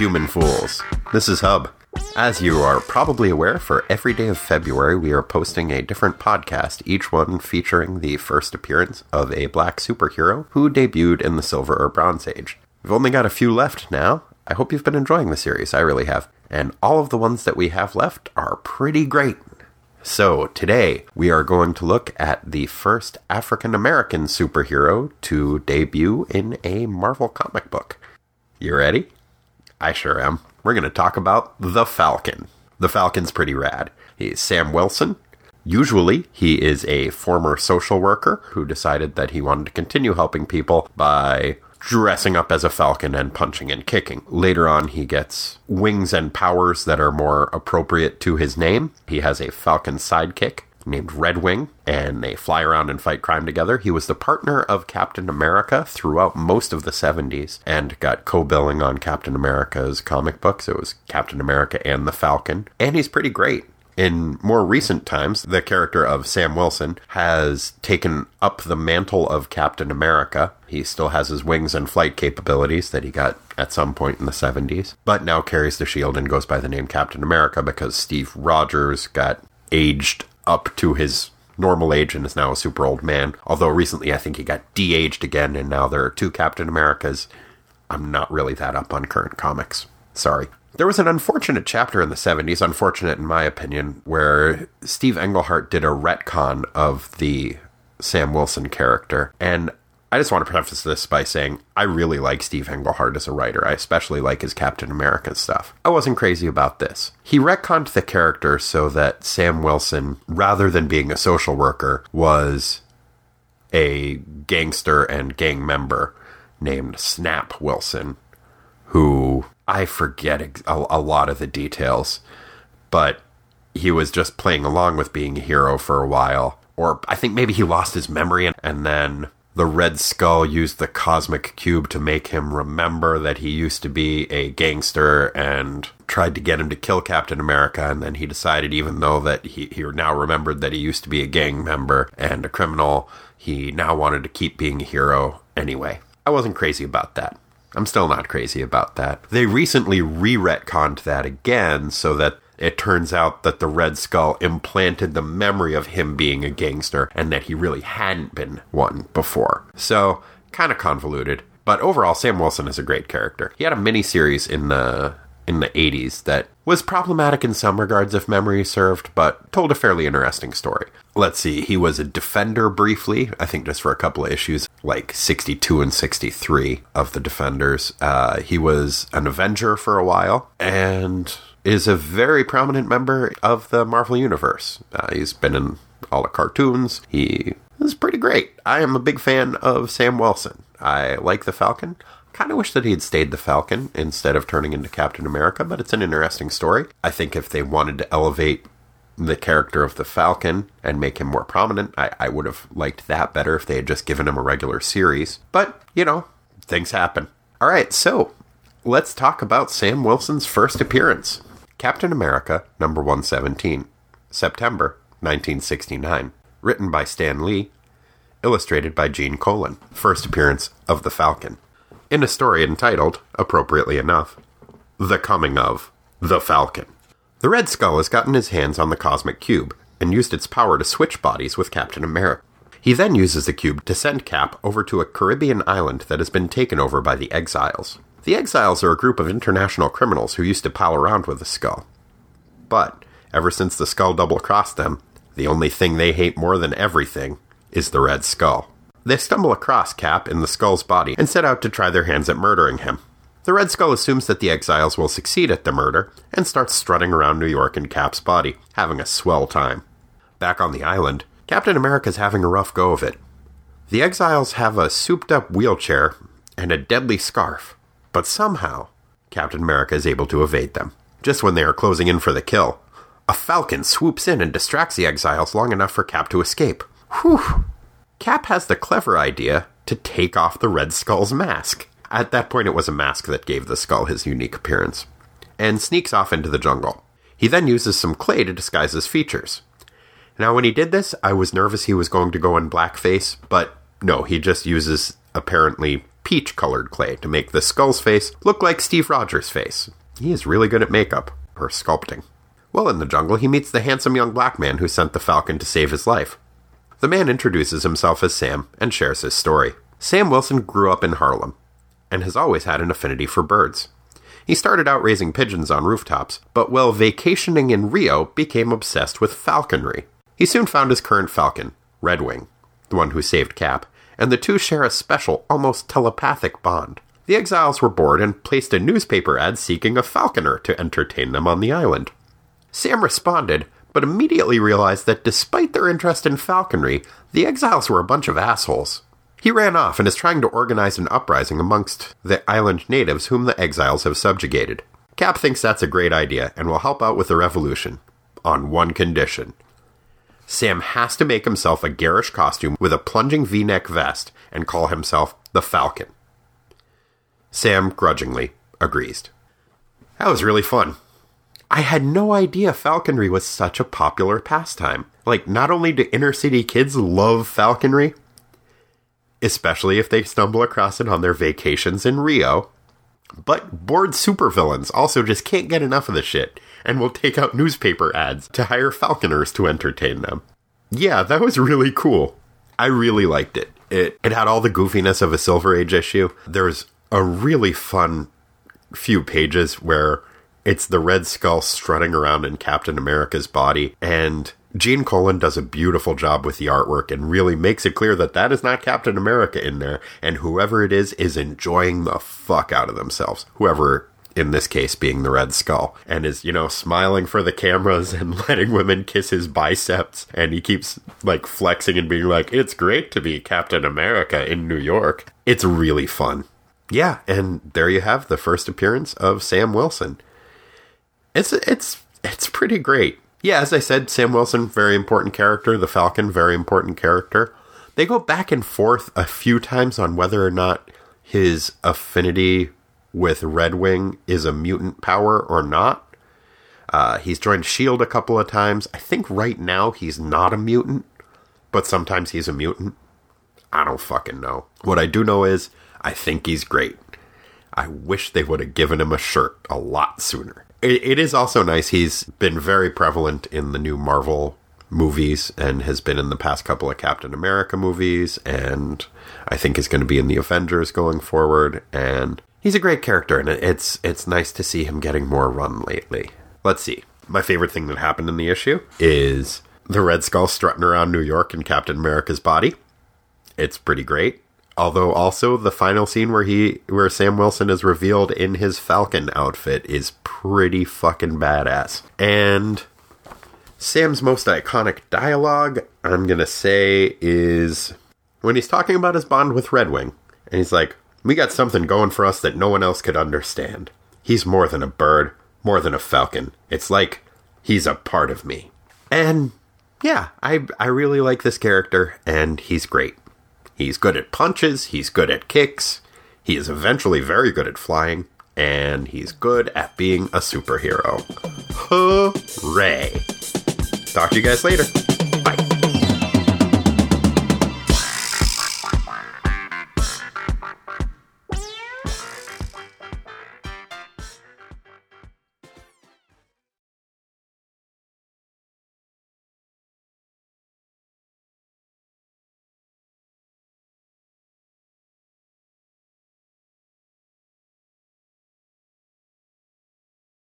human fools. This is Hub. As you are probably aware, for every day of February, we are posting a different podcast, each one featuring the first appearance of a black superhero who debuted in the Silver or Bronze Age. We've only got a few left now. I hope you've been enjoying the series. I really have. And all of the ones that we have left are pretty great. So, today we are going to look at the first African American superhero to debut in a Marvel comic book. You ready? I sure am. We're going to talk about the Falcon. The Falcon's pretty rad. He's Sam Wilson. Usually, he is a former social worker who decided that he wanted to continue helping people by dressing up as a falcon and punching and kicking. Later on, he gets wings and powers that are more appropriate to his name. He has a falcon sidekick named Redwing, and they fly around and fight crime together. He was the partner of Captain America throughout most of the 70s and got co billing on Captain America's comic books. It was Captain America and the Falcon, and he's pretty great. In more recent times, the character of Sam Wilson has taken up the mantle of Captain America. He still has his wings and flight capabilities that he got at some point in the 70s, but now carries the shield and goes by the name Captain America because Steve Rogers got aged up to his normal age and is now a super old man. Although recently I think he got de aged again and now there are two Captain Americas. I'm not really that up on current comics. Sorry. There was an unfortunate chapter in the 70s, unfortunate in my opinion, where Steve Englehart did a retcon of the Sam Wilson character. And I just want to preface this by saying I really like Steve Englehart as a writer. I especially like his Captain America stuff. I wasn't crazy about this. He retconned the character so that Sam Wilson, rather than being a social worker, was a gangster and gang member named Snap Wilson, who I forget a, a lot of the details, but he was just playing along with being a hero for a while. Or I think maybe he lost his memory and, and then the Red Skull used the cosmic cube to make him remember that he used to be a gangster and tried to get him to kill Captain America. And then he decided, even though that he, he now remembered that he used to be a gang member and a criminal, he now wanted to keep being a hero anyway. I wasn't crazy about that. I'm still not crazy about that. They recently re retconned that again so that it turns out that the Red Skull implanted the memory of him being a gangster and that he really hadn't been one before. So, kind of convoluted. But overall, Sam Wilson is a great character. He had a miniseries in the in the 80s that was problematic in some regards if memory served, but told a fairly interesting story. Let's see, he was a defender briefly, I think just for a couple of issues, like 62 and 63 of the Defenders. Uh, he was an Avenger for a while, and is a very prominent member of the Marvel Universe. Uh, he's been in all the cartoons. He is pretty great. I am a big fan of Sam Wilson. I like the Falcon. Kind of wish that he had stayed the Falcon instead of turning into Captain America, but it's an interesting story. I think if they wanted to elevate the character of the Falcon and make him more prominent, I, I would have liked that better if they had just given him a regular series. But, you know, things happen. All right, so let's talk about Sam Wilson's first appearance. Captain America, number 117, September 1969. Written by Stan Lee, illustrated by Gene Colan. First appearance of the Falcon. In a story entitled, appropriately enough, The Coming of the Falcon. The Red Skull has gotten his hands on the Cosmic Cube and used its power to switch bodies with Captain America. He then uses the cube to send Cap over to a Caribbean island that has been taken over by the Exiles. The Exiles are a group of international criminals who used to pal around with the Skull. But, ever since the Skull double crossed them, the only thing they hate more than everything is the Red Skull. They stumble across Cap in the Skull's body and set out to try their hands at murdering him. The Red Skull assumes that the exiles will succeed at the murder and starts strutting around New York in Cap's body, having a swell time. Back on the island, Captain America's having a rough go of it. The exiles have a souped up wheelchair and a deadly scarf, but somehow, Captain America is able to evade them. Just when they are closing in for the kill, a falcon swoops in and distracts the exiles long enough for Cap to escape. Whew! Cap has the clever idea to take off the Red Skull's mask. At that point, it was a mask that gave the skull his unique appearance, and sneaks off into the jungle. He then uses some clay to disguise his features. Now, when he did this, I was nervous he was going to go in blackface, but no, he just uses apparently peach colored clay to make the skull's face look like Steve Rogers' face. He is really good at makeup, or sculpting. While in the jungle, he meets the handsome young black man who sent the falcon to save his life. The man introduces himself as Sam and shares his story. Sam Wilson grew up in Harlem and has always had an affinity for birds. He started out raising pigeons on rooftops, but while vacationing in Rio, became obsessed with falconry. He soon found his current falcon, Redwing, the one who saved Cap, and the two share a special, almost telepathic bond. The exiles were bored and placed a newspaper ad seeking a falconer to entertain them on the island. Sam responded, but immediately realized that despite their interest in falconry, the exiles were a bunch of assholes. He ran off and is trying to organize an uprising amongst the island natives whom the exiles have subjugated. Cap thinks that's a great idea and will help out with the revolution, on one condition. Sam has to make himself a garish costume with a plunging v neck vest and call himself the Falcon. Sam grudgingly agrees. That was really fun. I had no idea falconry was such a popular pastime. Like, not only do inner city kids love falconry, especially if they stumble across it on their vacations in Rio, but bored supervillains also just can't get enough of the shit and will take out newspaper ads to hire falconers to entertain them. Yeah, that was really cool. I really liked it. It it had all the goofiness of a Silver Age issue. There was a really fun few pages where it's the Red Skull strutting around in Captain America's body, and Gene Colan does a beautiful job with the artwork and really makes it clear that that is not Captain America in there, and whoever it is is enjoying the fuck out of themselves. Whoever in this case being the Red Skull, and is, you know, smiling for the cameras and letting women kiss his biceps. And he keeps, like, flexing and being like, it's great to be Captain America in New York. It's really fun. Yeah, and there you have the first appearance of Sam Wilson. It's it's it's pretty great. Yeah, as I said, Sam Wilson, very important character. The Falcon, very important character. They go back and forth a few times on whether or not his affinity with Redwing is a mutant power or not. Uh, he's joined S.H.I.E.L.D. a couple of times. I think right now he's not a mutant, but sometimes he's a mutant. I don't fucking know. What I do know is I think he's great. I wish they would have given him a shirt a lot sooner it, it is also nice. He's been very prevalent in the new Marvel movies and has been in the past couple of Captain America movies, and I think is going to be in the Avengers going forward. And he's a great character, and it's it's nice to see him getting more run lately. Let's see. My favorite thing that happened in the issue is the Red Skull strutting around New York in Captain America's body. It's pretty great. Although also the final scene where he where Sam Wilson is revealed in his Falcon outfit is pretty fucking badass. And Sam's most iconic dialogue, I'm gonna say, is when he's talking about his bond with Redwing, and he's like, "We got something going for us that no one else could understand. He's more than a bird, more than a falcon. It's like he's a part of me." And yeah, I I really like this character, and he's great. He's good at punches, he's good at kicks, he is eventually very good at flying, and he's good at being a superhero. Hooray! Talk to you guys later.